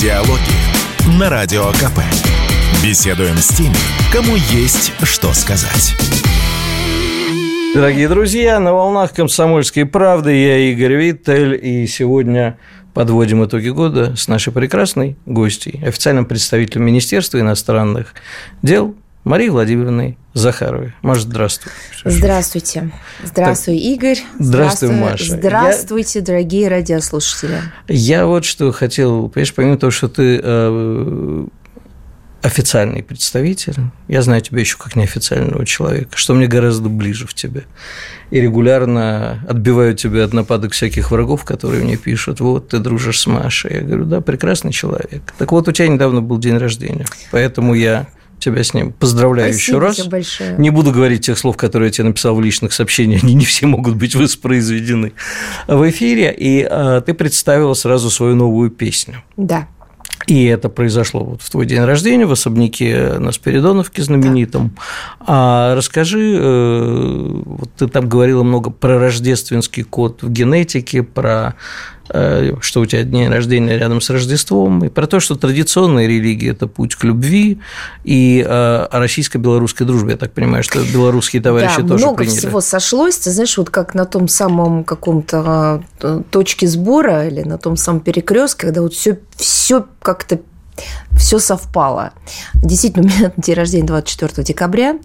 Диалоги на Радио КП. Беседуем с теми, кому есть что сказать. Дорогие друзья, на волнах «Комсомольской правды» я Игорь Виттель, и сегодня подводим итоги года с нашей прекрасной гостьей, официальным представителем Министерства иностранных дел Марии Владимировной Захаровой. Маша, здравствуй. Здравствуйте. Здравствуй, так, Игорь. Здравствуй, Маша. Здравствуйте, я... дорогие радиослушатели. Я вот что хотел, понимаешь, помимо того, что ты э, официальный представитель, я знаю тебя еще как неофициального человека, что мне гораздо ближе в тебе. И регулярно отбиваю тебя от нападок всяких врагов, которые мне пишут, вот, ты дружишь с Машей. Я говорю, да, прекрасный человек. Так вот, у тебя недавно был день рождения, поэтому я тебя с ним поздравляю Спасибо еще раз. Большое. Не буду говорить тех слов, которые я тебе написал в личных сообщениях, они не все могут быть воспроизведены в эфире. И а, ты представила сразу свою новую песню. Да. И это произошло вот в твой день рождения в особняке на Спиридоновке знаменитом. Да. А расскажи, э, вот ты там говорила много про рождественский код в генетике, про Э, что у тебя день рождения рядом с Рождеством, и про то, что традиционная религия – это путь к любви, и э, о российско-белорусской дружбе. Я так понимаю, что белорусские товарищи да, тоже много приняли. всего сошлось. Ты знаешь, вот как на том самом каком-то э, точке сбора или на том самом перекрестке, когда вот все, все как-то все совпало. Действительно, у меня день рождения 24 декабря,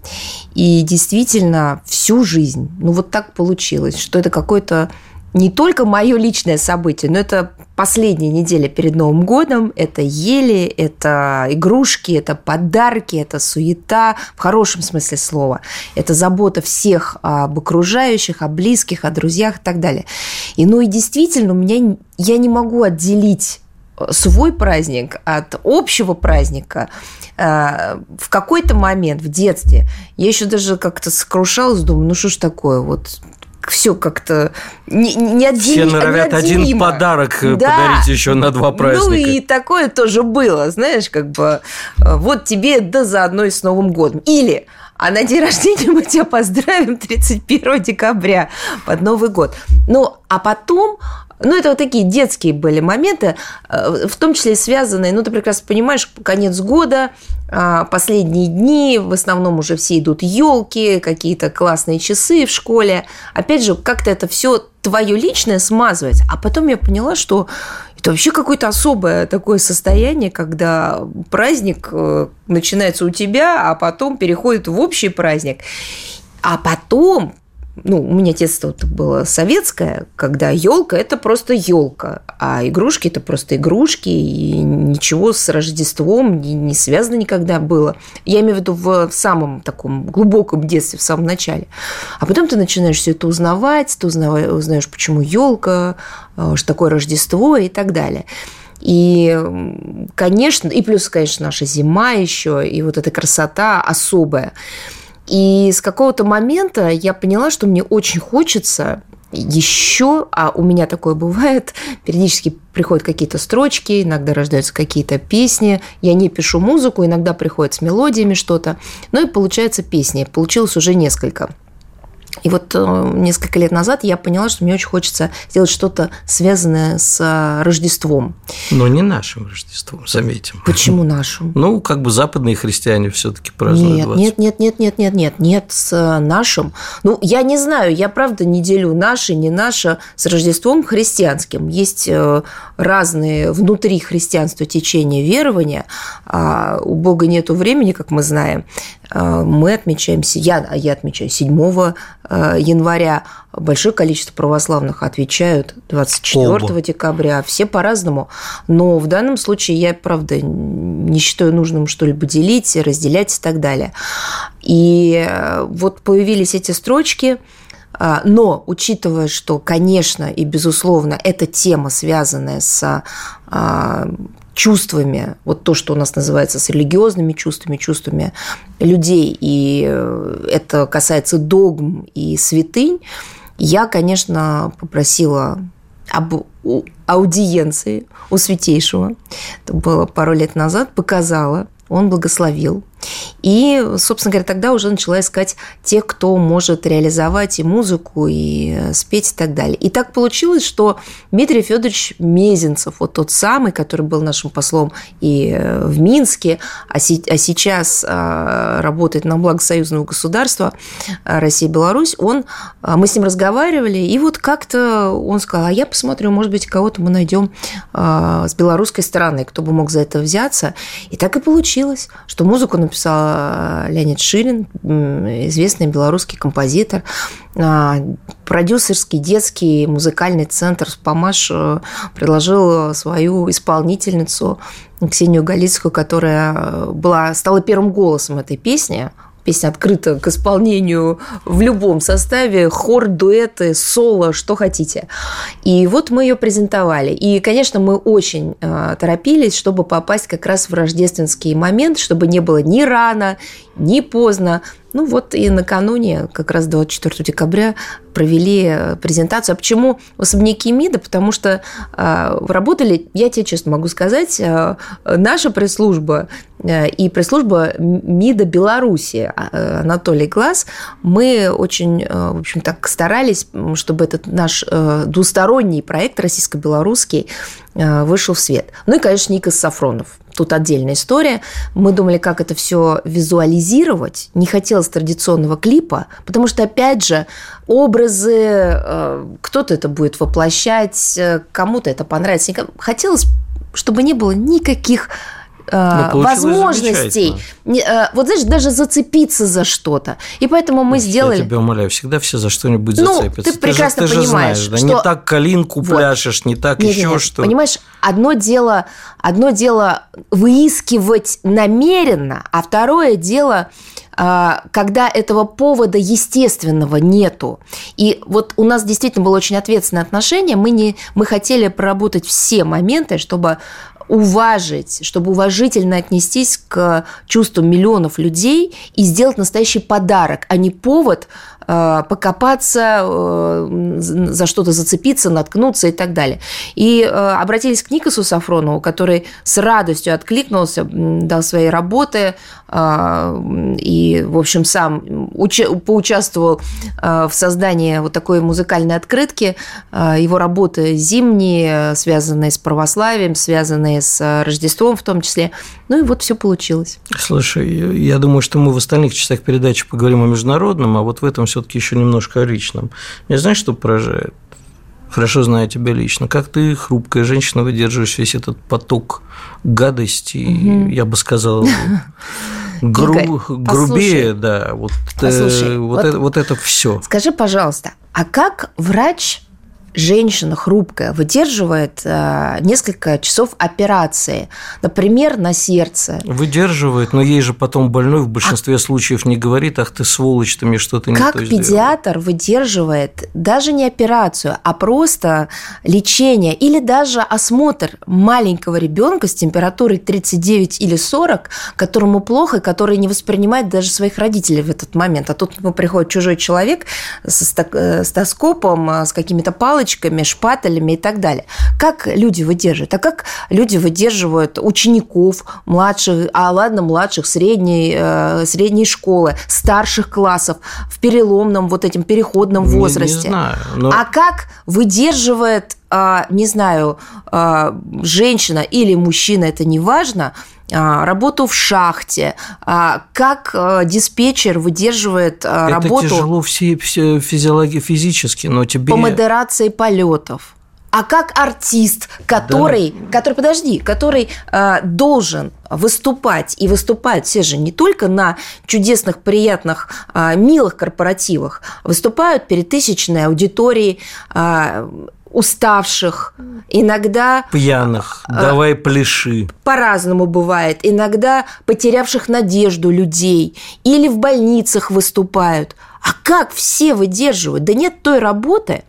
и действительно всю жизнь, ну вот так получилось, что это какой-то не только мое личное событие, но это последняя неделя перед Новым годом. Это ели, это игрушки, это подарки, это суета в хорошем смысле слова. Это забота всех об окружающих, о близких, о друзьях и так далее. И ну и действительно, у меня я не могу отделить э, свой праздник от общего праздника э, в какой-то момент в детстве я еще даже как-то сокрушалась, думаю, ну что ж такое, вот все как-то не, не Все норовят один подарок э, да. подарить еще на два праздника. Ну и такое тоже было, знаешь, как бы э, вот тебе да заодно и с Новым годом. Или а на день рождения мы тебя поздравим 31 декабря под Новый год. Ну, а потом ну, это вот такие детские были моменты, э, в том числе связанные, ну, ты прекрасно понимаешь, конец года, а, последние дни, в основном уже все идут елки, какие-то классные часы в школе. Опять же, как-то это все твое личное смазывать. А потом я поняла, что это вообще какое-то особое такое состояние, когда праздник э, начинается у тебя, а потом переходит в общий праздник. А потом ну, у меня детство было советское, когда елка это просто елка, а игрушки это просто игрушки, и ничего с Рождеством не, не связано никогда было. Я имею в виду в самом таком глубоком детстве, в самом начале. А потом ты начинаешь все это узнавать, ты узнаешь, почему елка, э, что такое Рождество и так далее. И, конечно, и плюс, конечно, наша зима еще, и вот эта красота особая. И с какого-то момента я поняла, что мне очень хочется еще, а у меня такое бывает, периодически приходят какие-то строчки, иногда рождаются какие-то песни, я не пишу музыку, иногда приходят с мелодиями что-то, ну и получается песни, получилось уже несколько – и вот э, несколько лет назад я поняла, что мне очень хочется сделать что-то связанное с э, Рождеством. Но не нашим Рождеством, заметим. Почему нашим? Ну, как бы западные христиане все-таки празднуют нет, 20. Нет, нет, нет, нет, нет, нет, нет, с э, нашим. Ну, я не знаю, я правда не делю наше, не наше с Рождеством христианским. Есть разные внутри христианства течения верования, а у Бога нету времени, как мы знаем. А, мы отмечаем, я, я отмечаю 7 э, января, большое количество православных отвечают 24 Оба. декабря, все по-разному. Но в данном случае я, правда, не считаю нужным что-либо делить, разделять и так далее. И э, вот появились эти строчки, а, но, учитывая, что, конечно и безусловно, эта тема, связанная с а, чувствами, вот то, что у нас называется с религиозными чувствами, чувствами людей, и э, это касается догм и святынь, я, конечно, попросила об аудиенции у святейшего. Это было пару лет назад, показала, он благословил. И, собственно говоря, тогда уже начала искать тех, кто может реализовать и музыку, и спеть, и так далее. И так получилось, что Дмитрий Федорович Мезенцев, вот тот самый, который был нашим послом и в Минске, а, а сейчас а, работает на благо союзного государства Россия и Беларусь, он, мы с ним разговаривали, и вот как-то он сказал, а я посмотрю, может быть, кого-то мы найдем с белорусской стороны, кто бы мог за это взяться. И так и получилось, что музыку написал Леонид Ширин, известный белорусский композитор, продюсерский детский музыкальный центр «Спамаш» э, предложил свою исполнительницу Ксению Галицкую, которая была, стала первым голосом этой песни. Песня открыта к исполнению в любом составе, хор, дуэты, соло, что хотите. И вот мы ее презентовали. И, конечно, мы очень э, торопились, чтобы попасть как раз в рождественский момент, чтобы не было ни рано, ни поздно. Ну вот и накануне, как раз 24 декабря, провели э, презентацию. А почему в особняке МИДа? Потому что э, работали, я тебе честно могу сказать, э, наша пресс-служба э, и пресс-служба МИДа Беларуси, а, э, Анатолий Глаз, мы очень, э, в общем, так старались, чтобы этот наш э, двусторонний проект российско-белорусский э, вышел в свет. Ну и, конечно, Никас Сафронов, тут отдельная история. Мы думали, как это все визуализировать. Не хотелось традиционного клипа, потому что, опять же, образы, э, кто-то это будет воплощать, э, кому-то это понравится. Хотелось, чтобы не было никаких ну, возможностей. Э, вот знаешь, даже зацепиться за что-то. И поэтому мы я сделали. Я тебя умоляю, всегда все за что-нибудь ну, зацепятся. Ты, ты прекрасно же, ты понимаешь, же знаешь, что... да, не так калинку вот. пляшешь, не так нет, еще нет, что. Понимаешь, одно дело, одно дело выискивать намеренно, а второе дело э, когда этого повода естественного нету. И вот у нас действительно было очень ответственное отношение. Мы, не, мы хотели проработать все моменты, чтобы уважить, чтобы уважительно отнестись к чувству миллионов людей и сделать настоящий подарок, а не повод Э, покопаться, э, за что-то зацепиться, наткнуться и так далее. И э, обратились к Никосу Сафронову, который с радостью откликнулся, дал свои работы и, в общем, сам поучаствовал в создании вот такой музыкальной открытки. Его работы зимние, связанные с православием, связанные с Рождеством в том числе. Ну и вот все получилось. Слушай, я думаю, что мы в остальных частях передачи поговорим о международном, а вот в этом все-таки еще немножко о личном. Меня знаешь, что поражает? Хорошо знаю тебя лично. Как ты, хрупкая женщина, выдерживаешь весь этот поток гадости, угу. я бы сказал, гру... Игорь, грубее, да, вот, э, послушай, вот, вот, это, вот это все. Скажи, пожалуйста, а как врач женщина хрупкая выдерживает э, несколько часов операции, например, на сердце. Выдерживает, но ей же потом больной в большинстве а... случаев не говорит, ах ты сволочь, ты мне что-то не как педиатр выдерживает даже не операцию, а просто лечение или даже осмотр маленького ребенка с температурой 39 или 40, которому плохо, который не воспринимает даже своих родителей в этот момент. А тут приходит чужой человек со э, стаскопом, э, с какими-то палочками, палочками, шпателями и так далее. Как люди выдерживают? А как люди выдерживают учеников младших, а ладно, младших, средней, э, средней школы, старших классов в переломном вот этим переходном возрасте? Не, не знаю, но... А как выдерживает а, не знаю, а, женщина или мужчина, это не важно, работу в шахте, как диспетчер выдерживает работу... Это тяжело все, все физиологи, физически, но тебе... По модерации полетов а как артист, который, да. который, подожди, который э, должен выступать и выступают все же не только на чудесных, приятных, э, милых корпоративах, выступают перед тысячной аудиторией. Э, уставших, иногда... Пьяных, э, давай пляши. По-разному бывает. Иногда потерявших надежду людей. Или в больницах выступают. А как все выдерживают? Да нет той работы,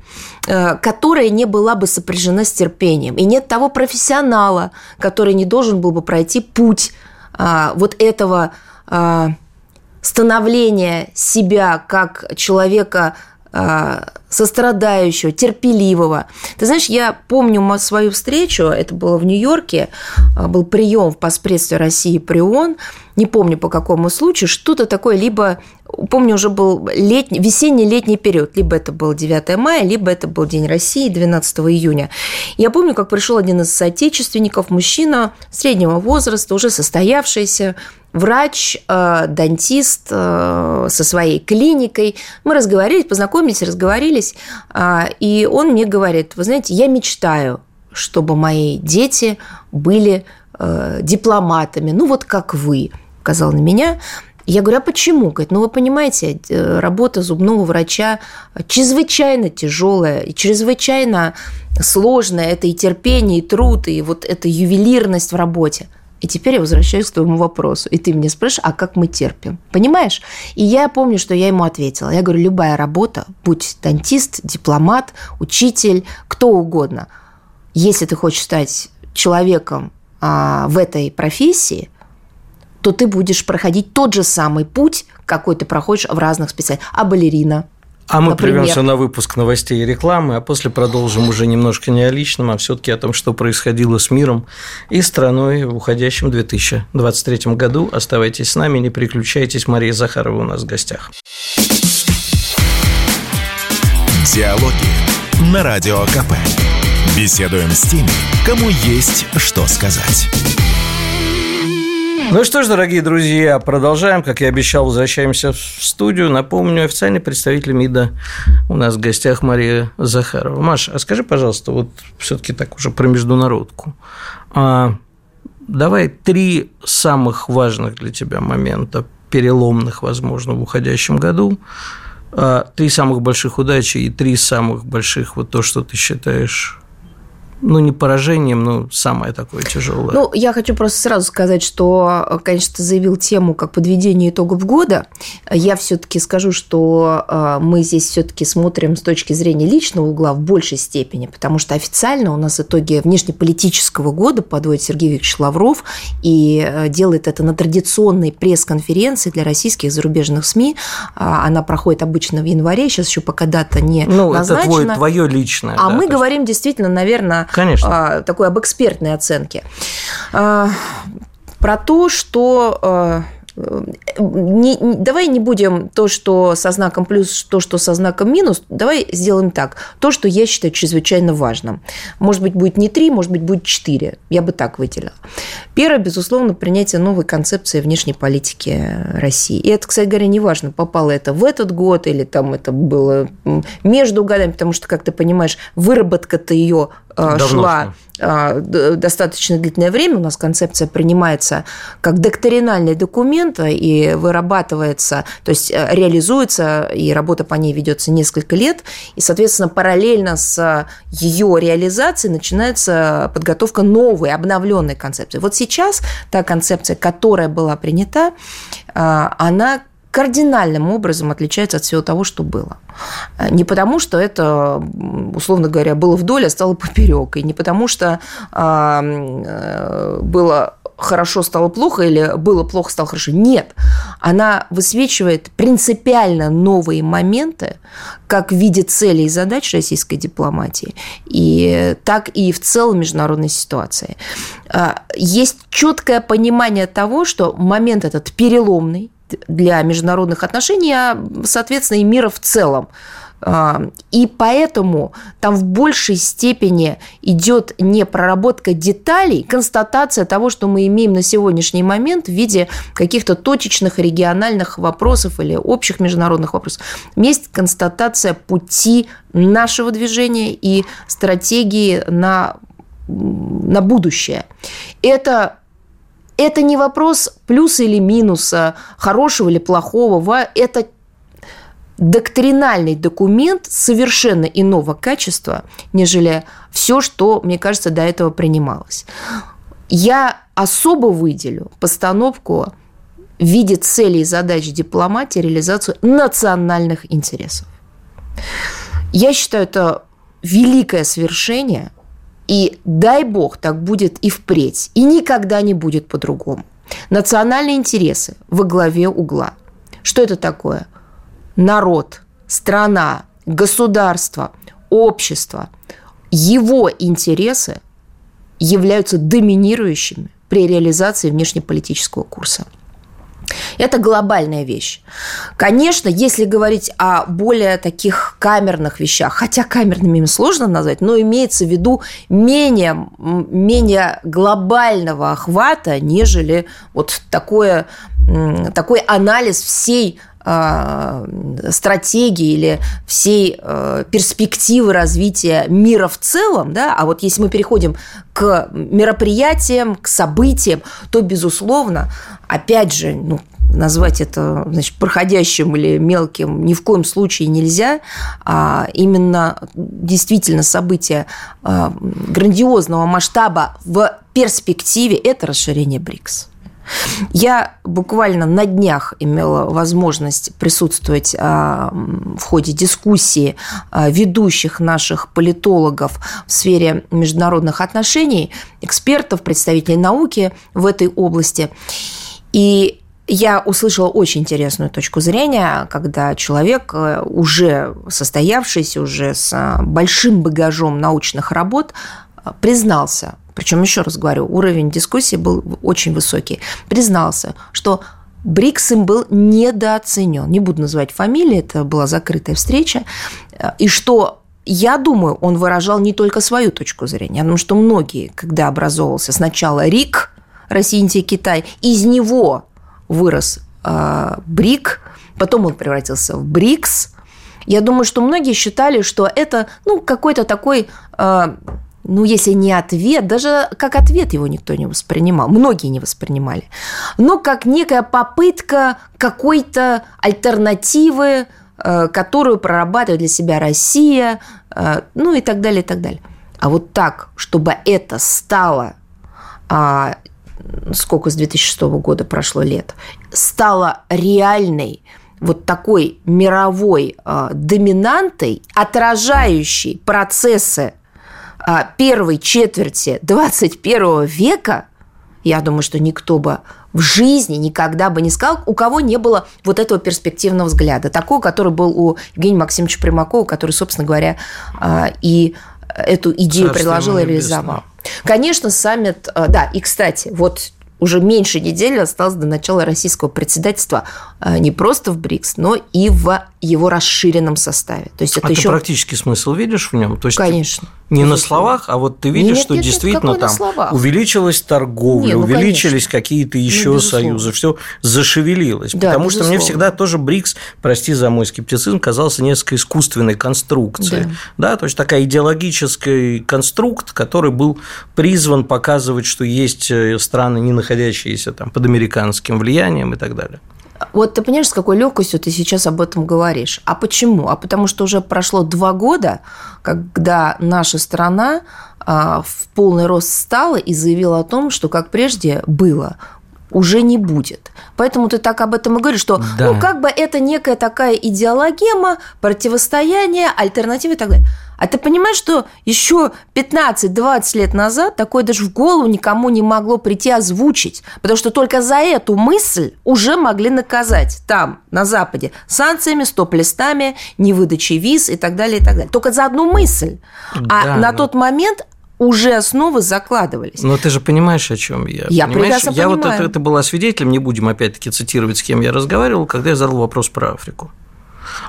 э, которая не была бы сопряжена с терпением. И нет того профессионала, который не должен был бы пройти путь э, вот этого становления себя как человека сострадающего, терпеливого. Ты знаешь, я помню свою встречу, это было в Нью-Йорке, а, был прием в поспредстве России при ООН, не помню по какому случаю, что-то такое, либо, помню, уже был летний, весенний-летний период, либо это был 9 мая, либо это был День России 12 июня. Я помню, как пришел один из соотечественников, мужчина среднего возраста, уже состоявшийся, врач, э, дантист э, со своей клиникой. Мы разговорились, познакомились, разговорились, э, и он мне говорит, вы знаете, я мечтаю, чтобы мои дети были дипломатами, ну вот как вы, сказал на меня. Я говорю, а почему? Говорит, ну вы понимаете, работа зубного врача чрезвычайно тяжелая и чрезвычайно сложная. Это и терпение, и труд, и вот эта ювелирность в работе. И теперь я возвращаюсь к твоему вопросу. И ты мне спрашиваешь, а как мы терпим? Понимаешь? И я помню, что я ему ответила. Я говорю, любая работа, будь дантист, дипломат, учитель, кто угодно, если ты хочешь стать человеком а, в этой профессии, то ты будешь проходить тот же самый путь, какой ты проходишь в разных специальностях. А балерина, а мы Например. прервемся на выпуск новостей и рекламы, а после продолжим уже немножко не о личном, а все-таки о том, что происходило с миром и страной в уходящем 2023 году. Оставайтесь с нами, не переключайтесь. Мария Захарова у нас в гостях. Диалоги на Радио КП. Беседуем с теми, кому есть что сказать. Ну что ж, дорогие друзья, продолжаем. Как я обещал, возвращаемся в студию. Напомню, официальный представитель МИДа у нас в гостях Мария Захарова. Маша, а скажи, пожалуйста, вот все таки так уже про международку. А, давай три самых важных для тебя момента, переломных, возможно, в уходящем году, а, три самых больших удачи и три самых больших вот то, что ты считаешь ну, не поражением, но самое такое тяжелое. Ну, я хочу просто сразу сказать, что, конечно, ты заявил тему как подведение итогов года. Я все-таки скажу, что э, мы здесь все-таки смотрим с точки зрения личного угла в большей степени, потому что официально у нас итоги внешнеполитического года подводит Сергей Викторович Лавров и э, делает это на традиционной пресс-конференции для российских и зарубежных СМИ. А, она проходит обычно в январе, сейчас еще пока дата не ну, назначена. Ну, это твой, твое личное. А да, мы говорим есть... действительно, наверное, Конечно. А, такой об экспертной оценке. А, про то, что а, не, не, давай не будем то, что со знаком плюс, то, что со знаком минус, давай сделаем так. То, что я считаю чрезвычайно важным. Может быть, будет не три, может быть, будет четыре. Я бы так выделила. Первое, безусловно, принятие новой концепции внешней политики России. И это, кстати говоря, не важно, попало это в этот год или там это было между годами, потому что, как ты понимаешь, выработка-то ее Давно шла что а, достаточно длительное время. У нас концепция принимается как доктринальный документ и вырабатывается, то есть э, реализуется, и работа по ней ведется несколько лет. И, соответственно, параллельно с ее реализацией начинается подготовка новой, обновленной концепции. Вот сейчас та концепция, которая была принята, она кардинальным образом отличается от всего того, что было. Не потому, что это, условно говоря, было вдоль, а стало поперек, и не потому, что а, э, было хорошо стало плохо или было плохо стало хорошо. Нет, она высвечивает принципиально новые моменты, как в виде целей и задач российской дипломатии, и так и в целом международной ситуации. А, есть четкое понимание того, что момент этот переломный, для международных отношений, а, соответственно, и мира в целом. А, и поэтому там в большей степени идет не проработка деталей, констатация того, что мы имеем на сегодняшний момент в виде каких-то точечных региональных вопросов или общих международных вопросов. Есть констатация пути нашего движения и стратегии на, на будущее. Это это не вопрос плюса или минуса, хорошего или плохого. Это доктринальный документ совершенно иного качества, нежели все, что, мне кажется, до этого принималось. Я особо выделю постановку в виде целей и задач дипломатии реализацию национальных интересов. Я считаю, это великое свершение – и дай бог, так будет и впредь. И никогда не будет по-другому. Национальные интересы во главе угла. Что это такое? Народ, страна, государство, общество, его интересы являются доминирующими при реализации внешнеполитического курса. Это глобальная вещь. Конечно, если говорить о более таких камерных вещах, хотя камерными им сложно назвать, но имеется в виду менее, менее глобального охвата, нежели вот такое, такой анализ всей стратегии или всей э, перспективы развития мира в целом, да, а вот если мы переходим к мероприятиям, к событиям, то, безусловно, опять же, ну, назвать это значит, проходящим или мелким ни в коем случае нельзя. А именно действительно события а, грандиозного масштаба в перспективе – это расширение БРИКС. Я буквально на днях имела возможность присутствовать а, в ходе дискуссии а, ведущих наших политологов в сфере международных отношений, экспертов, представителей науки в этой области. И я услышала очень интересную точку зрения, когда человек, э, уже состоявшийся, уже с большим багажом научных работ, признался причем, еще раз говорю, уровень дискуссии был очень высокий, признался, что БРИКС им был недооценен. Не буду называть фамилии, это была закрытая встреча. И что я думаю, он выражал не только свою точку зрения. Я думаю, что многие, когда образовывался сначала РИК, Россия, Индия, Китай, из него вырос э, БРИК, потом он превратился в БРИКС. Я думаю, что многие считали, что это ну, какой-то такой э, ну, если не ответ, даже как ответ его никто не воспринимал, многие не воспринимали, но как некая попытка какой-то альтернативы, э, которую прорабатывает для себя Россия, э, ну и так далее, и так далее. А вот так, чтобы это стало, а, сколько с 2006 года прошло лет, стало реальной вот такой мировой э, доминантой, отражающей процессы первой четверти 21 века, я думаю, что никто бы в жизни никогда бы не сказал, у кого не было вот этого перспективного взгляда, такого, который был у Евгения Максимовича Примакова, который, собственно говоря, а, и эту идею Царствие предложил и реализовал. Конечно, саммит, а, да, и, кстати, вот уже меньше недели осталось до начала российского председательства не просто в БРИКС, но и в его расширенном составе. То есть это а еще... ты практический смысл видишь в нем? То есть Конечно. Не на словах, а вот ты видишь, нет, что нет, действительно нет, там увеличилась торговля, нет, ну, увеличились какие-то еще ну, союзы, все зашевелилось. Да, потому безусловно. что мне всегда тоже БРИКС, прости за мой скептицизм, казался несколько искусственной конструкцией. Да. да, то есть такая идеологический конструкт, который был призван показывать, что есть э, страны, не находящиеся там под американским влиянием и так далее. Вот ты понимаешь, с какой легкостью ты сейчас об этом говоришь. А почему? А потому что уже прошло два года, когда наша страна а, в полный рост стала и заявила о том, что как прежде было, уже не будет. Поэтому ты так об этом и говоришь, что да. ну как бы это некая такая идеологема, противостояние, альтернатива и так далее. А ты понимаешь, что еще 15-20 лет назад такое даже в голову никому не могло прийти озвучить, потому что только за эту мысль уже могли наказать там, на Западе, санкциями, стоп-листами, невыдачей виз и так далее, и так далее. Только за одну мысль. А да, на но... тот момент уже основы закладывались. Но ты же понимаешь, о чем я. Я понимаешь? прекрасно я понимаю. вот это, это была свидетелем, не будем опять-таки цитировать, с кем я разговаривал, когда я задал вопрос про Африку.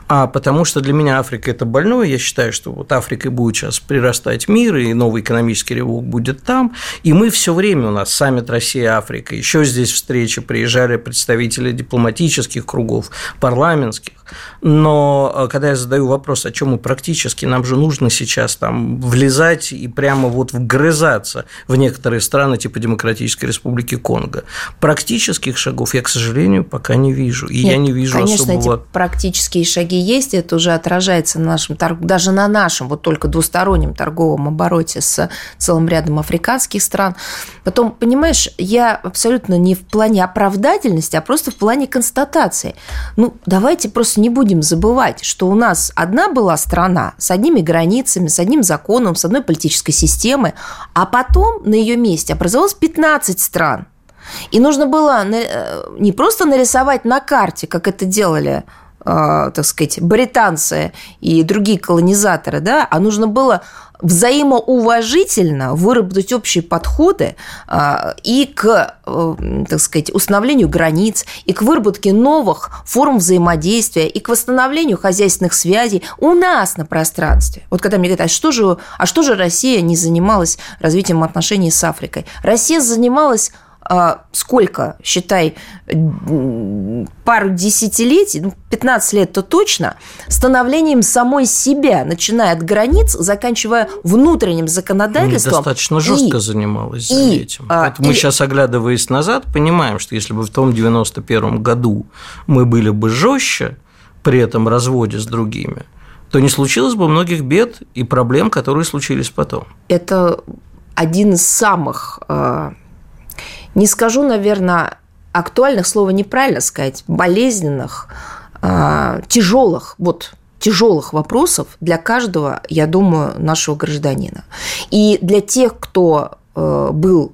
А потому что для меня Африка – это больное. Я считаю, что вот Африкой будет сейчас прирастать мир, и новый экономический рывок будет там. И мы все время у нас саммит Россия-Африка, еще здесь встречи, приезжали представители дипломатических кругов, парламентских. Но э, когда я задаю вопрос, о чем мы практически, нам же нужно сейчас там влезать и прямо вот вгрызаться в некоторые страны типа Демократической Республики Конго. Практических шагов я, к сожалению, пока не вижу. И Нет, я не вижу конечно, особого... эти практические шаги есть, это уже отражается на нашем, даже на нашем, вот только двустороннем торговом обороте с целым рядом африканских стран. Потом, понимаешь, я абсолютно не в плане оправдательности, а просто в плане констатации. Ну, давайте просто не будем забывать, что у нас одна была страна с одними границами, с одним законом, с одной политической системой, а потом на ее месте образовалось 15 стран. И нужно было э, не просто нарисовать на карте, как это делали так сказать, британцы и другие колонизаторы, да, а нужно было взаимоуважительно выработать общие подходы а, и к, э, так сказать, установлению границ, и к выработке новых форм взаимодействия, и к восстановлению хозяйственных связей у нас на пространстве. Вот когда мне говорят, а что же, а что же Россия не занималась развитием отношений с Африкой? Россия занималась а, сколько, считай, пару десятилетий, ну, 15 лет-то точно, становлением самой себя, начиная от границ, заканчивая внутренним законодательством. Достаточно жестко и, занималась и, этим. А, Поэтому и, мы сейчас, оглядываясь назад, понимаем, что если бы в том 91 году мы были бы жестче при этом разводе с другими, то не случилось бы многих бед и проблем, которые случились потом. Это один из самых а, не скажу, наверное, актуальных, слова неправильно сказать, болезненных, а, тяжелых, вот тяжелых вопросов для каждого, я думаю, нашего гражданина. И для тех, кто э, был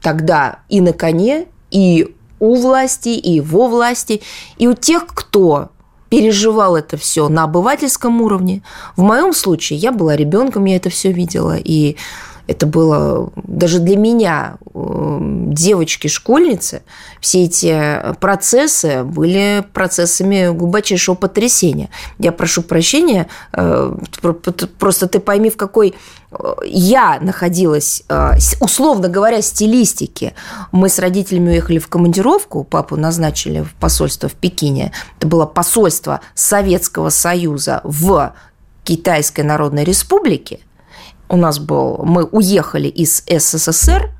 тогда и на коне, и у власти, и во власти, и у тех, кто переживал это все на обывательском уровне. В моем случае я была ребенком, я это все видела, и это было даже для меня, эм, девочки-школьницы, все эти процессы были процессами глубочайшего потрясения. Я прошу прощения, э, просто ты пойми, в какой э, я находилась, э, условно говоря, стилистике. Мы с родителями уехали в командировку, папу назначили в посольство в Пекине. Это было посольство Советского Союза в Китайской Народной Республике – у нас был, мы уехали из СССР,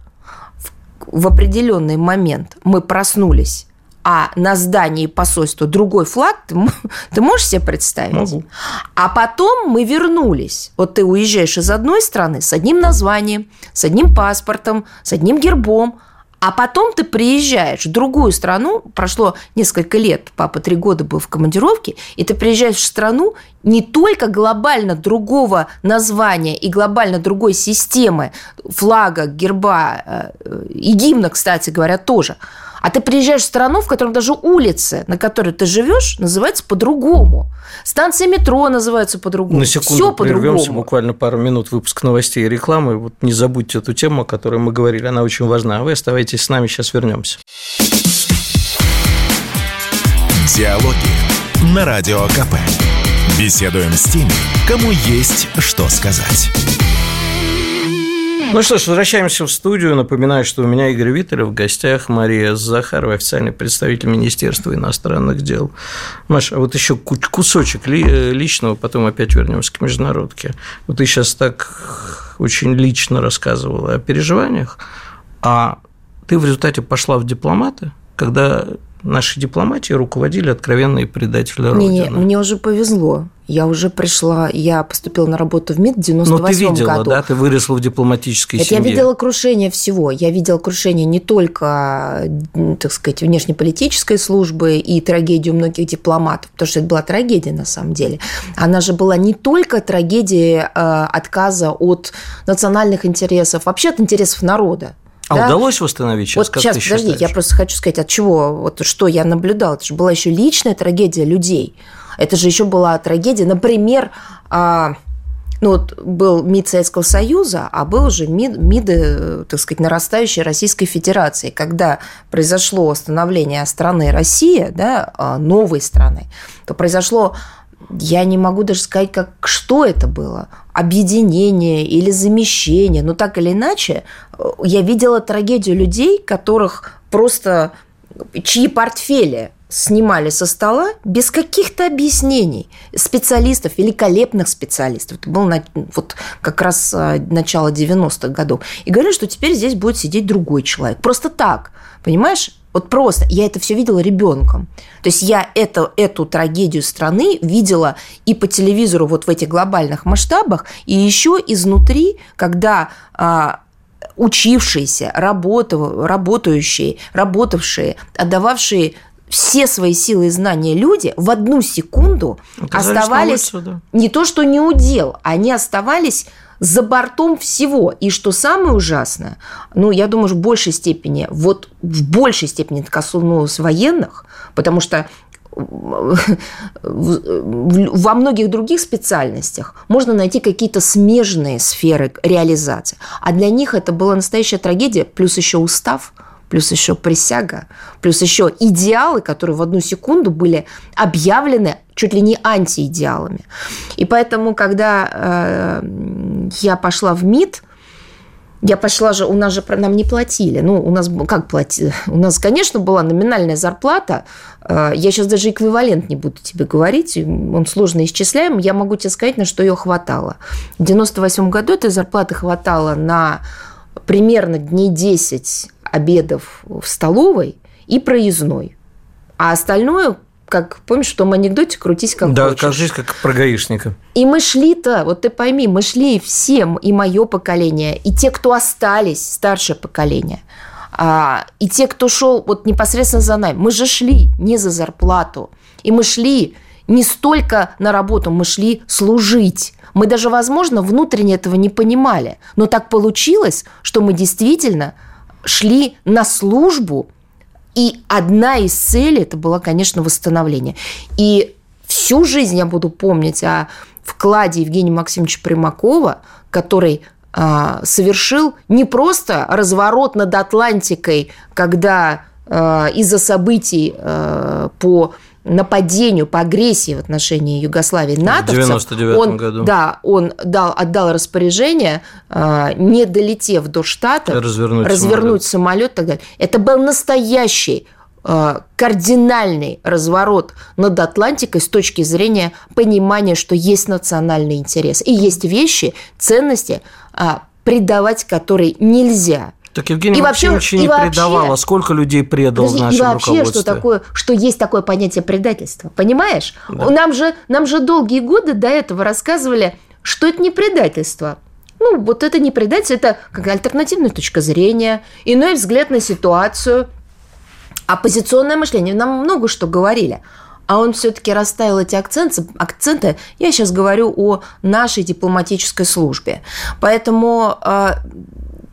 в определенный момент мы проснулись, а на здании посольства другой флаг, ты, ты можешь себе представить? Могу. А потом мы вернулись. Вот ты уезжаешь из одной страны с одним названием, с одним паспортом, с одним гербом, а потом ты приезжаешь в другую страну, прошло несколько лет, папа три года был в командировке, и ты приезжаешь в страну не только глобально другого названия и глобально другой системы флага, герба э, и гимна, кстати говоря, тоже – а ты приезжаешь в страну, в которой даже улицы, на которой ты живешь, называются по-другому. Станции метро называются по-другому. На секунду Все прервемся, буквально пару минут выпуск новостей и рекламы. Вот не забудьте эту тему, о которой мы говорили, она очень важна. А вы оставайтесь с нами, сейчас вернемся. Диалоги на Радио КП. Беседуем с теми, кому есть что сказать. Ну что ж, возвращаемся в студию. Напоминаю, что у меня Игорь Виттелев в гостях, Мария Захарова, официальный представитель Министерства иностранных дел. Маша, а вот еще кусочек э, личного, потом опять вернемся к международке. Вот ты сейчас так очень лично рассказывала о переживаниях, а ты в результате пошла в дипломаты, когда нашей дипломатии руководили откровенные предатели Родины. Не, мне уже повезло. Я уже пришла, я поступила на работу в МИД в 98 году. Ну, ты видела, году. да? Ты выросла в дипломатической Это семье. Я видела крушение всего. Я видела крушение не только, так сказать, внешнеполитической службы и трагедию многих дипломатов, потому что это была трагедия на самом деле. Она же была не только трагедия э, отказа от национальных интересов, вообще от интересов народа. А да? удалось восстановить сейчас? Вот как сейчас, подожди, считаешь? я просто хочу сказать, от чего, вот что я наблюдала. Это же была еще личная трагедия людей. Это же еще была трагедия, например, а, ну вот был МИД Советского Союза, а был же МИД, МИДы, так сказать, нарастающей Российской Федерации. Когда произошло становление страны Россия, да, а, новой страны, то произошло я не могу даже сказать, как, что это было. Объединение или замещение. Но так или иначе, э, я видела трагедию людей, которых просто чьи портфели снимали со стола без каких-то объяснений. Специалистов, великолепных специалистов. Это было вот как раз э, начало 90-х годов. И говорили, что теперь здесь будет сидеть другой человек. Просто так. Понимаешь? Вот просто я это все видела ребенком. То есть я это, эту трагедию страны видела и по телевизору вот в этих глобальных масштабах, и еще изнутри, когда а, учившиеся, работав, работающие, работавшие, отдававшие все свои силы и знания люди в одну секунду Оказались оставались улицу, да. не то что не удел, они оставались за бортом всего. И что самое ужасное, ну, я думаю, в большей степени, вот в большей степени это коснулось военных, потому что во многих других специальностях можно найти какие-то смежные сферы реализации. А для них это была настоящая трагедия, плюс еще устав, плюс еще присяга, плюс еще идеалы, которые в одну секунду были объявлены чуть ли не антиидеалами. И поэтому, когда э, я пошла в МИД, я пошла же, у нас же нам не платили. Ну, у нас как платили? У нас, конечно, была номинальная зарплата. Э, я сейчас даже эквивалент не буду тебе говорить. Он сложно исчисляем. Я могу тебе сказать, на что ее хватало. В 98 году этой зарплаты хватало на примерно дней 10 обедов в столовой и проездной. А остальное как, помнишь, в том анекдоте «крутись как да, хочешь». Да, кажись, как про гаишника. И мы шли-то, вот ты пойми, мы шли всем, и мое поколение, и те, кто остались, старшее поколение, а, и те, кто шел вот непосредственно за нами. Мы же шли не за зарплату, и мы шли не столько на работу, мы шли служить. Мы даже, возможно, внутренне этого не понимали. Но так получилось, что мы действительно шли на службу – и одна из целей это было, конечно, восстановление. И всю жизнь я буду помнить о вкладе Евгения Максимовича Примакова, который э, совершил не просто разворот над Атлантикой, когда э, из-за событий э, по нападению, по агрессии в отношении Югославии натовцев, он, году. Да, он дал, отдал распоряжение, э, не долетев до штата, развернуть, развернуть самолет. самолет и так далее. Это был настоящий э, кардинальный разворот над Атлантикой с точки зрения понимания, что есть национальный интерес и есть вещи, ценности, э, предавать которые нельзя. Так Евгений и Максимович вообще, не вообще, а сколько людей предал подожди, в И вообще, что такое, что есть такое понятие предательства, понимаешь? Да. Нам, же, нам же долгие годы до этого рассказывали, что это не предательство. Ну, вот это не предательство, это как альтернативная точка зрения, иной взгляд на ситуацию, оппозиционное мышление. Нам много что говорили. А он все-таки расставил эти акценты, акценты. Я сейчас говорю о нашей дипломатической службе. Поэтому а,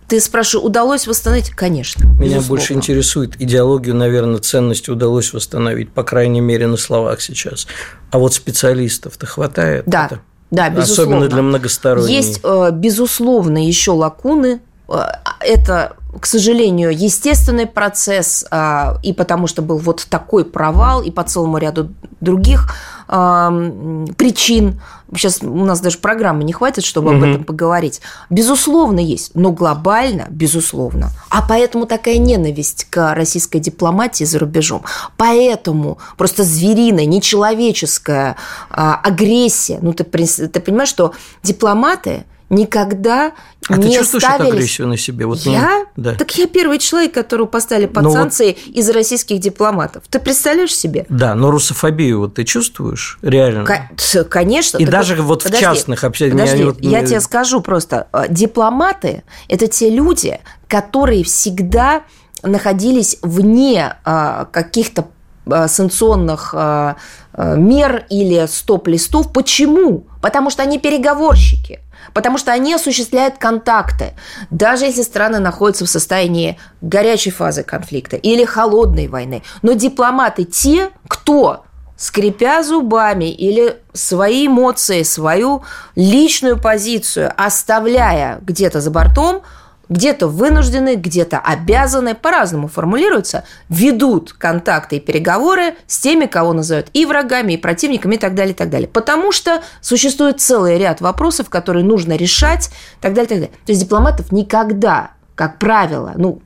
ты спрашиваешь, удалось восстановить? Конечно. Меня безусловно. больше интересует идеологию, наверное, ценности удалось восстановить, по крайней мере, на словах сейчас. А вот специалистов-то хватает? Да. Это? Да, безусловно. Особенно для многосторонней. Есть, э, безусловно, еще лакуны. Э, это к сожалению, естественный процесс, а, и потому что был вот такой провал, и по целому ряду других причин. Сейчас у нас даже программы не хватит, чтобы угу. об этом поговорить. Безусловно, есть, но глобально, безусловно. А поэтому такая ненависть к российской дипломатии за рубежом. Поэтому просто звериная, нечеловеческая а, агрессия. Ну, ты, ты понимаешь, что дипломаты – никогда а не ты чувствуешь ставились... эту агрессию на себе? Вот я? Да. Так я первый человек, которого поставили под но санкции вот... из российских дипломатов. Ты представляешь себе? Да, но русофобию вот ты чувствуешь реально? К... Конечно. И так даже вот подожди, в частных общениях... Подожди, вот... я тебе скажу просто. Э, дипломаты – это те люди, которые всегда находились вне а, каких-то а, санкционных а, мер или стоп-листов. Почему? Потому что они переговорщики потому что они осуществляют контакты. Даже если страны находятся в состоянии горячей фазы конфликта или холодной войны. Но дипломаты те, кто скрипя зубами или свои эмоции, свою личную позицию, оставляя где-то за бортом, где-то вынуждены, где-то обязаны, по-разному формулируются, ведут контакты и переговоры с теми, кого называют и врагами, и противниками, и так далее, и так далее. Потому что существует целый ряд вопросов, которые нужно решать, и так далее, и так далее. То есть дипломатов никогда, как правило, ну,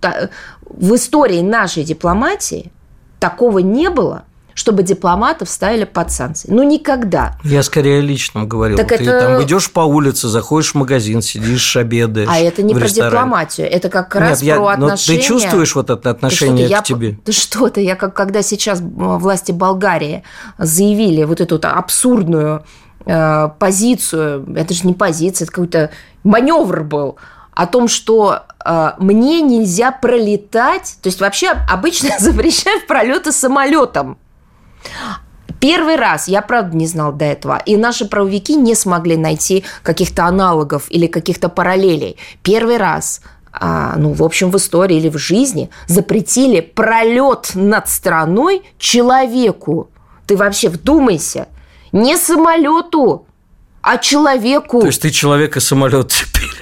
в истории нашей дипломатии такого не было – чтобы дипломатов ставили под санкции. Ну, никогда. Я скорее о личном говорил. Так Ты это... там идешь по улице, заходишь в магазин, сидишь, обедаешь. А это не про ресторане. дипломатию, это как раз Нет, про я, отношения. ты чувствуешь вот это отношение ты к тебе? Ты что-то, я как когда сейчас власти Болгарии заявили вот эту вот абсурдную э, позицию, это же не позиция, это какой-то маневр был о том, что э, мне нельзя пролетать, то есть вообще обычно запрещают пролеты самолетом. Первый раз, я правда не знал до этого, и наши правовики не смогли найти каких-то аналогов или каких-то параллелей. Первый раз а, ну, в общем, в истории или в жизни запретили пролет над страной человеку. Ты вообще вдумайся. Не самолету, а человеку. То есть ты человек и самолет?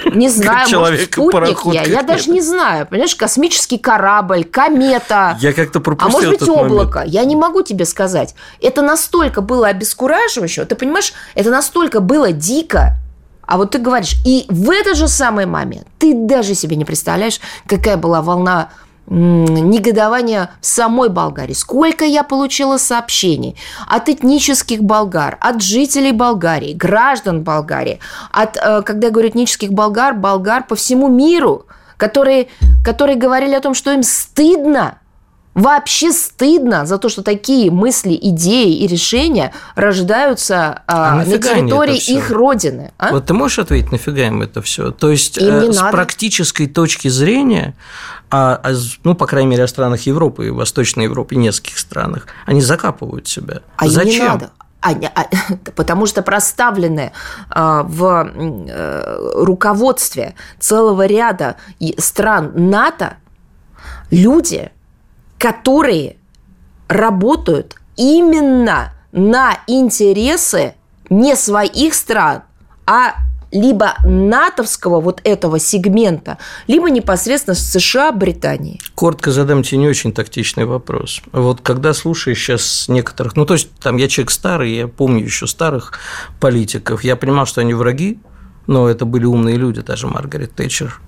Не знаю, может, спутник я. Я даже не знаю. Понимаешь, космический корабль, комета. Я как-то пропустил А может быть, облако. Я не могу тебе сказать. Это настолько было обескураживающе. Ты понимаешь, это настолько было дико. А вот ты говоришь, и в этот же самый момент ты даже себе не представляешь, какая была волна негодования в самой Болгарии. Сколько я получила сообщений от этнических болгар, от жителей Болгарии, граждан Болгарии, от, э, когда я говорю этнических болгар, болгар по всему миру, которые, которые говорили о том, что им стыдно Вообще стыдно за то, что такие мысли, идеи и решения рождаются а, а на территории их родины. А? Вот ты можешь ответить, нафига им это все? То есть э, с практической точки зрения, а, а, ну, по крайней мере, о странах Европы и Восточной Европы, нескольких странах, они закапывают себя. А Зачем? не надо. А, а, потому что проставлены а, в а, руководстве целого ряда стран НАТО люди, которые работают именно на интересы не своих стран, а либо натовского вот этого сегмента, либо непосредственно США, Британии. Коротко задам тебе не очень тактичный вопрос. Вот когда слушаешь сейчас некоторых, ну то есть там я человек старый, я помню еще старых политиков, я понимал, что они враги, но это были умные люди, даже Маргарет Тэтчер.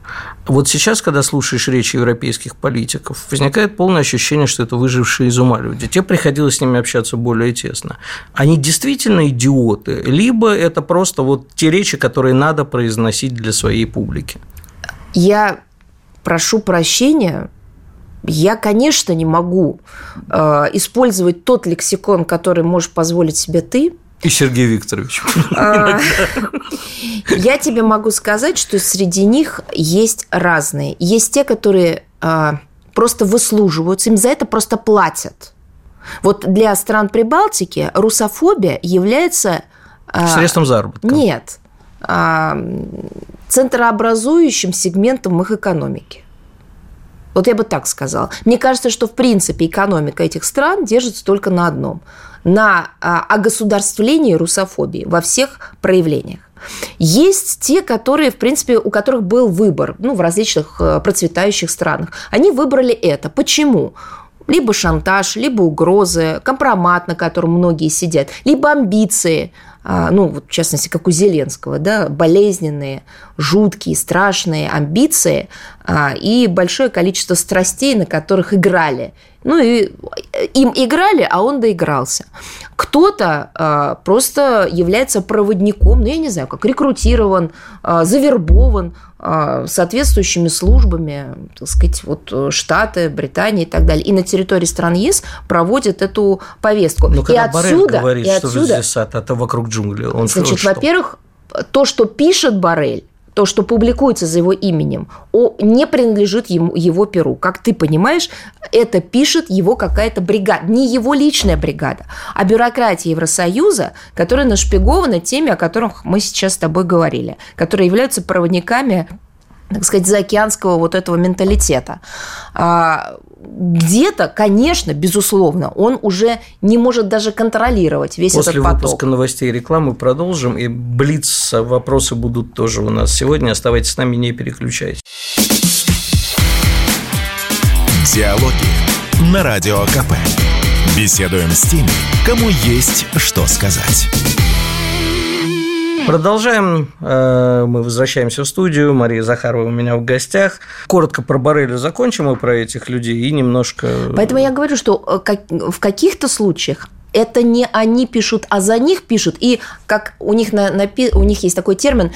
Вот сейчас, когда слушаешь речи европейских политиков, возникает полное ощущение, что это выжившие из ума люди. Тебе приходилось с ними общаться более тесно. Они действительно идиоты, либо это просто вот те речи, которые надо произносить для своей публики? Я прошу прощения, я, конечно, не могу э, использовать тот лексикон, который можешь позволить себе ты, и Сергей Викторович. А, я тебе могу сказать, что среди них есть разные. Есть те, которые а, просто выслуживаются, им за это просто платят. Вот для стран Прибалтики русофобия является... А, Средством заработка. Нет. Центрообразующим сегментом их экономики. Вот я бы так сказала. Мне кажется, что в принципе экономика этих стран держится только на одном – на а, огосударствлении русофобии во всех проявлениях. Есть те, которые, в принципе, у которых был выбор ну, в различных э, процветающих странах. Они выбрали это. Почему? либо шантаж, либо угрозы, компромат, на котором многие сидят, либо амбиции, а, ну, вот в частности, как у Зеленского, да, болезненные, жуткие, страшные амбиции а, и большое количество страстей, на которых играли. Ну и им играли, а он доигрался. Кто-то э, просто является проводником, ну я не знаю, как рекрутирован, э, завербован э, соответствующими службами, так сказать, вот Штаты, Британия и так далее. И на территории стран ЕС проводят эту повестку. Но когда и отсюда, говорит, и что отсюда, здесь сад, это вокруг джунглей, он Значит, во-первых, то, что пишет Барель, то, что публикуется за его именем, не принадлежит ему, его перу. Как ты понимаешь, это пишет его какая-то бригада, не его личная бригада, а бюрократия Евросоюза, которая нашпигована теми, о которых мы сейчас с тобой говорили, которые являются проводниками так сказать, заокеанского вот этого менталитета. А, где-то, конечно, безусловно, он уже не может даже контролировать весь После этот поток. После выпуска новостей и рекламы продолжим, и блиц вопросы будут тоже у нас сегодня. Оставайтесь с нами, не переключайтесь. Диалоги на Радио КП. Беседуем с теми, кому есть что сказать. Продолжаем. Э, мы возвращаемся в студию. Мария Захарова у меня в гостях. Коротко про Барреля закончим и про этих людей, и немножко... Поэтому я говорю, что э, в каких-то случаях это не они пишут, а за них пишут. И как у них, на, на, у них есть такой термин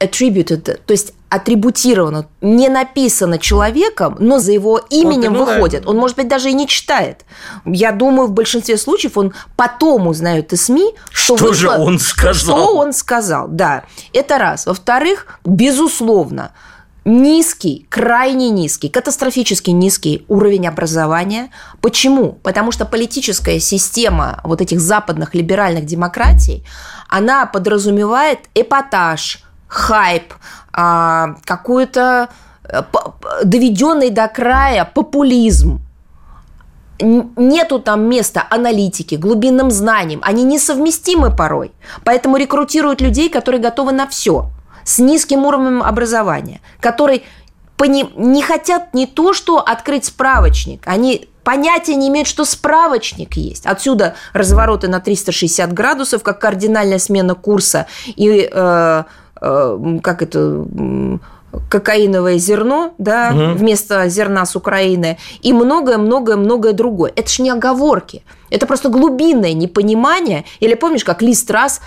attributed, то есть атрибутировано, не написано человеком, но за его именем он, выходит. Он, может быть, даже и не читает. Я думаю, в большинстве случаев он потом узнает из СМИ, что, что же он сказал. Что он сказал, да. Это раз. Во-вторых, безусловно, низкий, крайне низкий, катастрофически низкий уровень образования. Почему? Потому что политическая система вот этих западных либеральных демократий, она подразумевает эпатаж, хайп, а, какой-то э, доведенный до края популизм. нету там места аналитике, глубинным знаниям. Они несовместимы порой. Поэтому рекрутируют людей, которые готовы на все с низким уровнем образования, которые не хотят не то, что открыть справочник, они понятия не имеют, что справочник есть. Отсюда развороты на 360 градусов, как кардинальная смена курса и э, как это кокаиновое зерно, да, угу. вместо зерна с Украины, и многое-многое-многое другое. Это ж не оговорки. Это просто глубинное непонимание. Или помнишь, как Ли Страс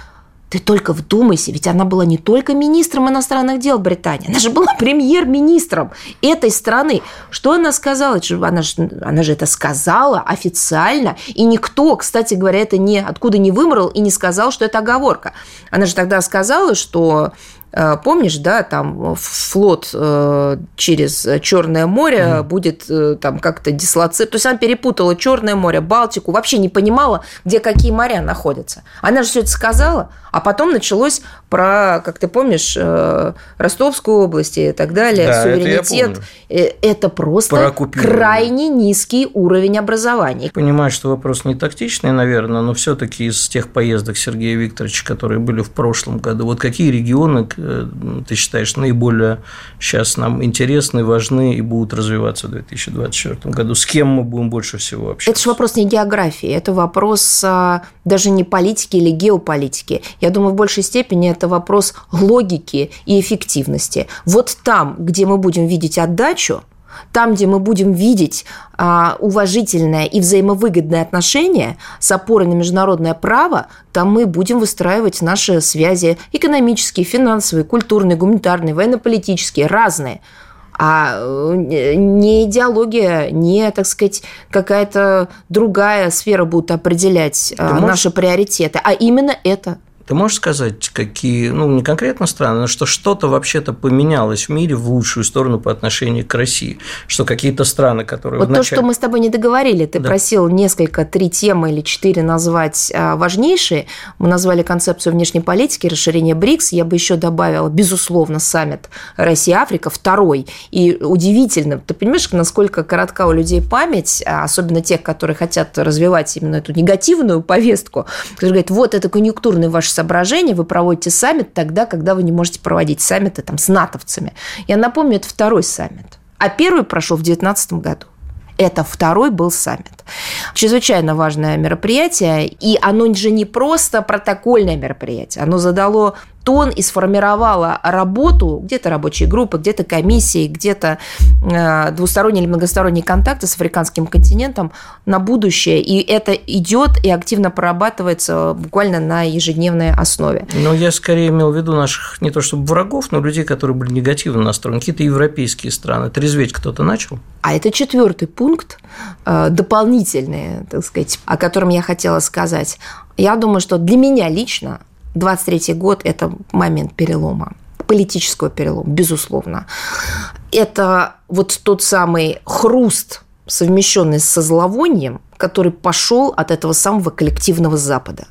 ты только вдумайся, ведь она была не только министром иностранных дел Британии, она же была премьер-министром этой страны. Что она сказала? Она же, она же это сказала официально, и никто, кстати говоря, это не откуда не вымрал и не сказал, что это оговорка. Она же тогда сказала, что помнишь, да, там флот э, через Черное море mm. будет э, там как-то дислоцировать. То есть она перепутала Черное море, Балтику, вообще не понимала, где какие моря находятся. Она же все это сказала, а потом началось про, как ты помнишь, Ростовскую область и так далее, да, суверенитет. Это, это просто крайне низкий уровень образования. Понимаю, что вопрос не тактичный, наверное, но все-таки из тех поездок Сергея Викторовича, которые были в прошлом году, вот какие регионы Э, ты считаешь наиболее сейчас нам интересны, важны и будут развиваться в 2024 году? С кем мы будем больше всего общаться? Это же вопрос не географии, это вопрос а, даже не политики или геополитики. Я думаю, в большей степени это вопрос логики и эффективности. Вот там, где мы будем видеть отдачу, там, где мы будем видеть а, уважительное и взаимовыгодное отношение с опорой на международное право, там мы будем выстраивать наши связи экономические, финансовые, культурные, гуманитарные, военно-политические, разные. А э, не идеология, не, так сказать, какая-то другая сфера будет определять Ты наши можешь... приоритеты, а именно это – ты можешь сказать, какие, ну, не конкретно страны, но что что-то вообще-то поменялось в мире в лучшую сторону по отношению к России? Что какие-то страны, которые Вот вначале... то, что мы с тобой не договорили, ты да. просил несколько, три темы или четыре назвать а, важнейшие. Мы назвали концепцию внешней политики, расширение БРИКС. Я бы еще добавила, безусловно, саммит Россия-Африка, второй. И удивительно, ты понимаешь, насколько коротка у людей память, а, особенно тех, которые хотят развивать именно эту негативную повестку, которые говорят, вот это конъюнктурный ваш соображения, вы проводите саммит тогда, когда вы не можете проводить саммиты там, с натовцами. Я напомню, это второй саммит. А первый прошел в 2019 году. Это второй был саммит. Чрезвычайно важное мероприятие, и оно же не просто протокольное мероприятие, оно задало тон и сформировала работу, где-то рабочие группы, где-то комиссии, где-то э, двусторонние или многосторонние контакты с африканским континентом на будущее. И это идет и активно прорабатывается буквально на ежедневной основе. Но я скорее имел в виду наших не то чтобы врагов, но людей, которые были негативно настроены, какие-то европейские страны. Трезветь кто-то начал? А это четвертый пункт, э, дополнительный, так сказать, о котором я хотела сказать. Я думаю, что для меня лично 23 год – это момент перелома политического перелома, безусловно. Это вот тот самый хруст, совмещенный со зловонием, который пошел от этого самого коллективного Запада.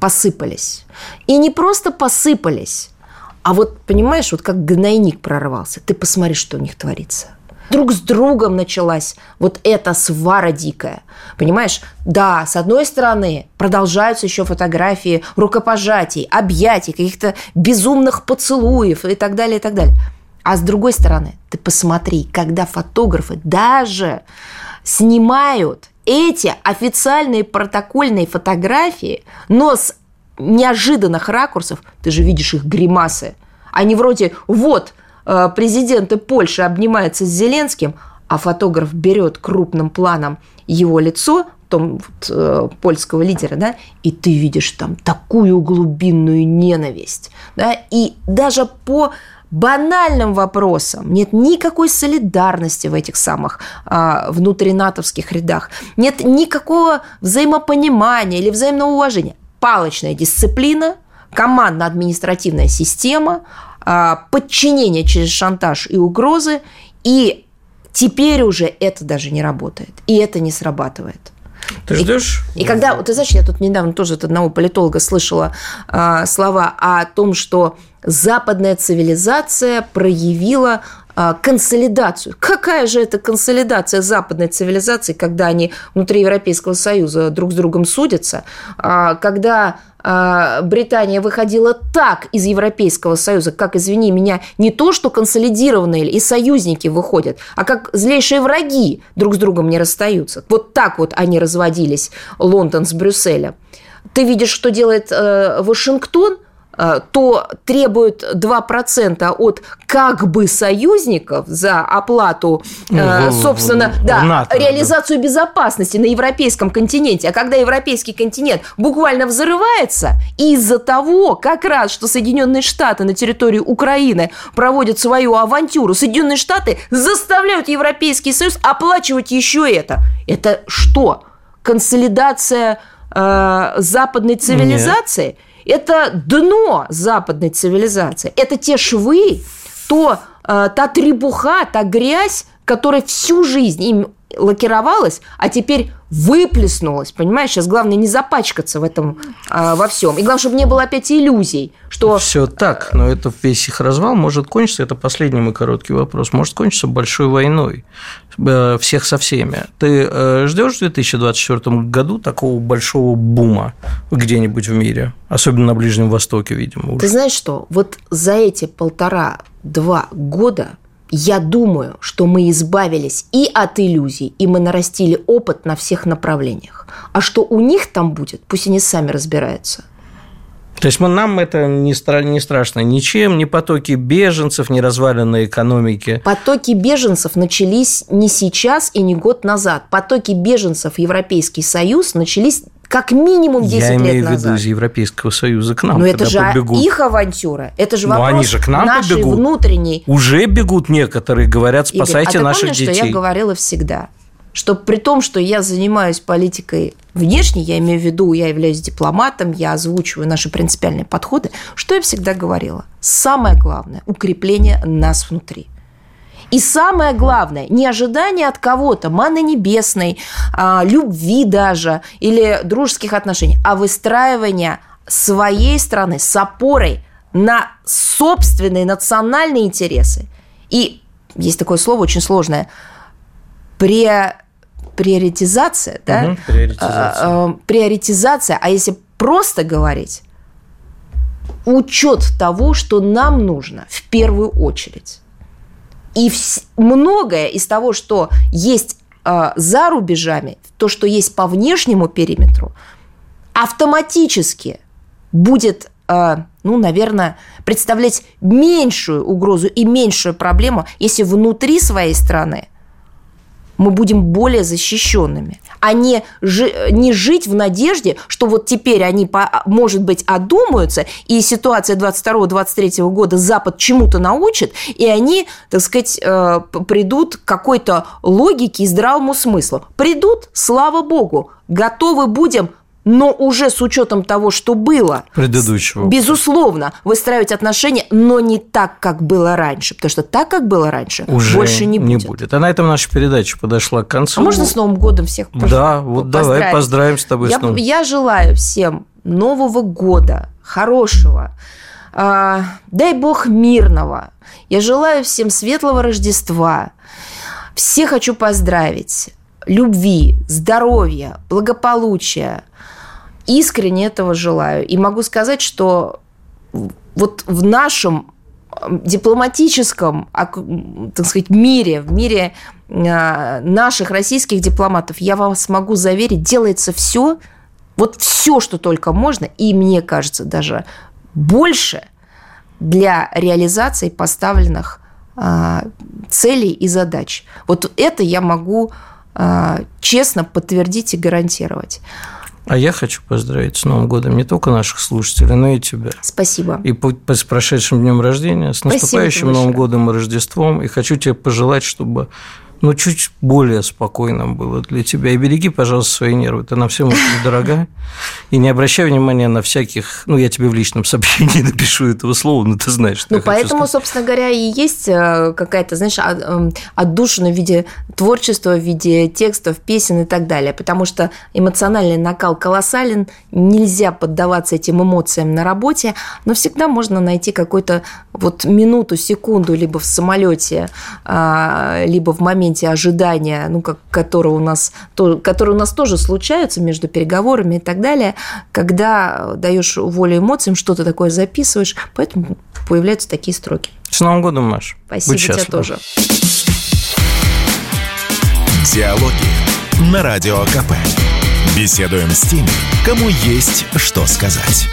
Посыпались. И не просто посыпались, а вот, понимаешь, вот как гнойник прорвался. Ты посмотри, что у них творится – друг с другом началась вот эта свара дикая. Понимаешь? Да, с одной стороны, продолжаются еще фотографии рукопожатий, объятий, каких-то безумных поцелуев и так далее, и так далее. А с другой стороны, ты посмотри, когда фотографы даже снимают эти официальные протокольные фотографии, но с неожиданных ракурсов, ты же видишь их гримасы. Они вроде, вот, Э, президенты Польши обнимаются с Зеленским, а фотограф берет крупным планом его лицо, том, вот, э, польского лидера, да, и ты видишь там такую глубинную ненависть, да, и даже по банальным вопросам нет никакой солидарности в этих самых а, внутринатовских рядах, нет никакого взаимопонимания или взаимного уважения. Палочная дисциплина, командно-административная система, подчинение через шантаж и угрозы, и теперь уже это даже не работает, и это не срабатывает. Ты ждешь? И, и когда, ты знаешь, я тут недавно тоже от одного политолога слышала э, слова о том, что западная цивилизация проявила а, консолидацию. Какая же это консолидация западной цивилизации, когда они внутри Европейского Союза друг с другом судятся, а, когда а, Британия выходила так из Европейского Союза, как, извини меня, не то, что консолидированные и союзники выходят, а как злейшие враги друг с другом не расстаются. Вот так вот они разводились, Лондон с Брюсселем. Ты видишь, что делает э, Вашингтон – то требует 2% от как бы союзников за оплату, э, ну, собственно, в, да, НАТО, реализацию да. безопасности на европейском континенте. А когда европейский континент буквально взрывается из-за того, как раз, что Соединенные Штаты на территории Украины проводят свою авантюру, Соединенные Штаты заставляют Европейский Союз оплачивать еще это. Это что? Консолидация э, западной цивилизации? Нет это дно западной цивилизации. Это те швы, то, э, та требуха, та грязь, которая всю жизнь им лакировалась, а теперь выплеснулась, понимаешь? Сейчас главное не запачкаться в этом а, во всем. И главное, чтобы не было опять иллюзий, что... Все так, но это весь их развал может кончиться, это последний мой короткий вопрос, может кончиться большой войной э, всех со всеми. Ты э, ждешь в 2024 году такого большого бума где-нибудь в мире, особенно на Ближнем Востоке, видимо. Уже. Ты знаешь что? Вот за эти полтора-два года я думаю, что мы избавились и от иллюзий, и мы нарастили опыт на всех направлениях. А что у них там будет, пусть они сами разбираются. То есть мы, нам это не, стра- не страшно ничем, ни потоки беженцев, ни разваленной экономики. Потоки беженцев начались не сейчас и не год назад. Потоки беженцев Европейский Союз начались как минимум 10 Я лет имею назад. в виду из Европейского Союза к нам. Но это же побегут. их авантюра. Это же вопрос Но они же к нам нашей побегут. внутренней. Уже бегут некоторые, говорят, спасайте Игорь, а наших помнишь, детей. что я говорила всегда? Что при том, что я занимаюсь политикой внешней, я имею в виду, я являюсь дипломатом, я озвучиваю наши принципиальные подходы, что я всегда говорила? Самое главное – укрепление нас внутри. И самое главное, не ожидание от кого-то, маны небесной, а, любви даже или дружеских отношений, а выстраивание своей страны с опорой на собственные национальные интересы. И есть такое слово очень сложное пре, приоритизация, да? Угу, приоритизация. А, а, приоритизация, а если просто говорить, учет того, что нам нужно в первую очередь. И многое из того, что есть э, за рубежами, то, что есть по внешнему периметру, автоматически будет, э, ну, наверное, представлять меньшую угрозу и меньшую проблему, если внутри своей страны мы будем более защищенными, а не, жи, не жить в надежде, что вот теперь они, может быть, одумаются, и ситуация 22-23 года Запад чему-то научит, и они, так сказать, э, придут к какой-то логике и здравому смыслу. Придут, слава богу, готовы будем но уже с учетом того, что было. Предыдущего. Безусловно, выстраивать отношения, но не так, как было раньше. Потому что так, как было раньше, уже больше не будет. не будет. А на этом наша передача подошла к концу. А можно с Новым годом всех Да, вот давай поздравим с тобой я, с Новым. Я желаю всем Нового года, хорошего, а, дай бог мирного. Я желаю всем светлого Рождества. Всех хочу поздравить. Любви, здоровья, благополучия, искренне этого желаю. И могу сказать, что вот в нашем дипломатическом, так сказать, мире, в мире а, наших российских дипломатов, я вас могу заверить, делается все, вот все, что только можно, и мне кажется, даже больше для реализации поставленных а, целей и задач. Вот это я могу а, честно подтвердить и гарантировать. А я хочу поздравить с Новым годом не только наших слушателей, но и тебя. Спасибо. И с прошедшим днем рождения, с наступающим Новым годом и Рождеством. И хочу тебе пожелать, чтобы ну, чуть более спокойным было для тебя. И береги, пожалуйста, свои нервы. Ты на всем очень дорога. И не обращай внимания на всяких... Ну, я тебе в личном сообщении напишу этого слова, но ты знаешь, что Ну, поэтому, собственно говоря, и есть э, какая-то, знаешь, эм, отдушина в виде творчества, в виде текстов, песен и так далее. Потому что эмоциональный накал колоссален, нельзя поддаваться этим эмоциям на работе, но всегда можно найти какой-то вот минуту, секунду либо в самолете, а, либо в моменте ожидания, ну, как, которые, у нас, то, которые у нас тоже случаются между переговорами и так далее, когда даешь волю эмоциям, что-то такое записываешь, поэтому появляются такие строки. С Новым годом, Маш. Спасибо тебе тоже. Диалоги на Радио КП. Беседуем с теми, кому есть что сказать.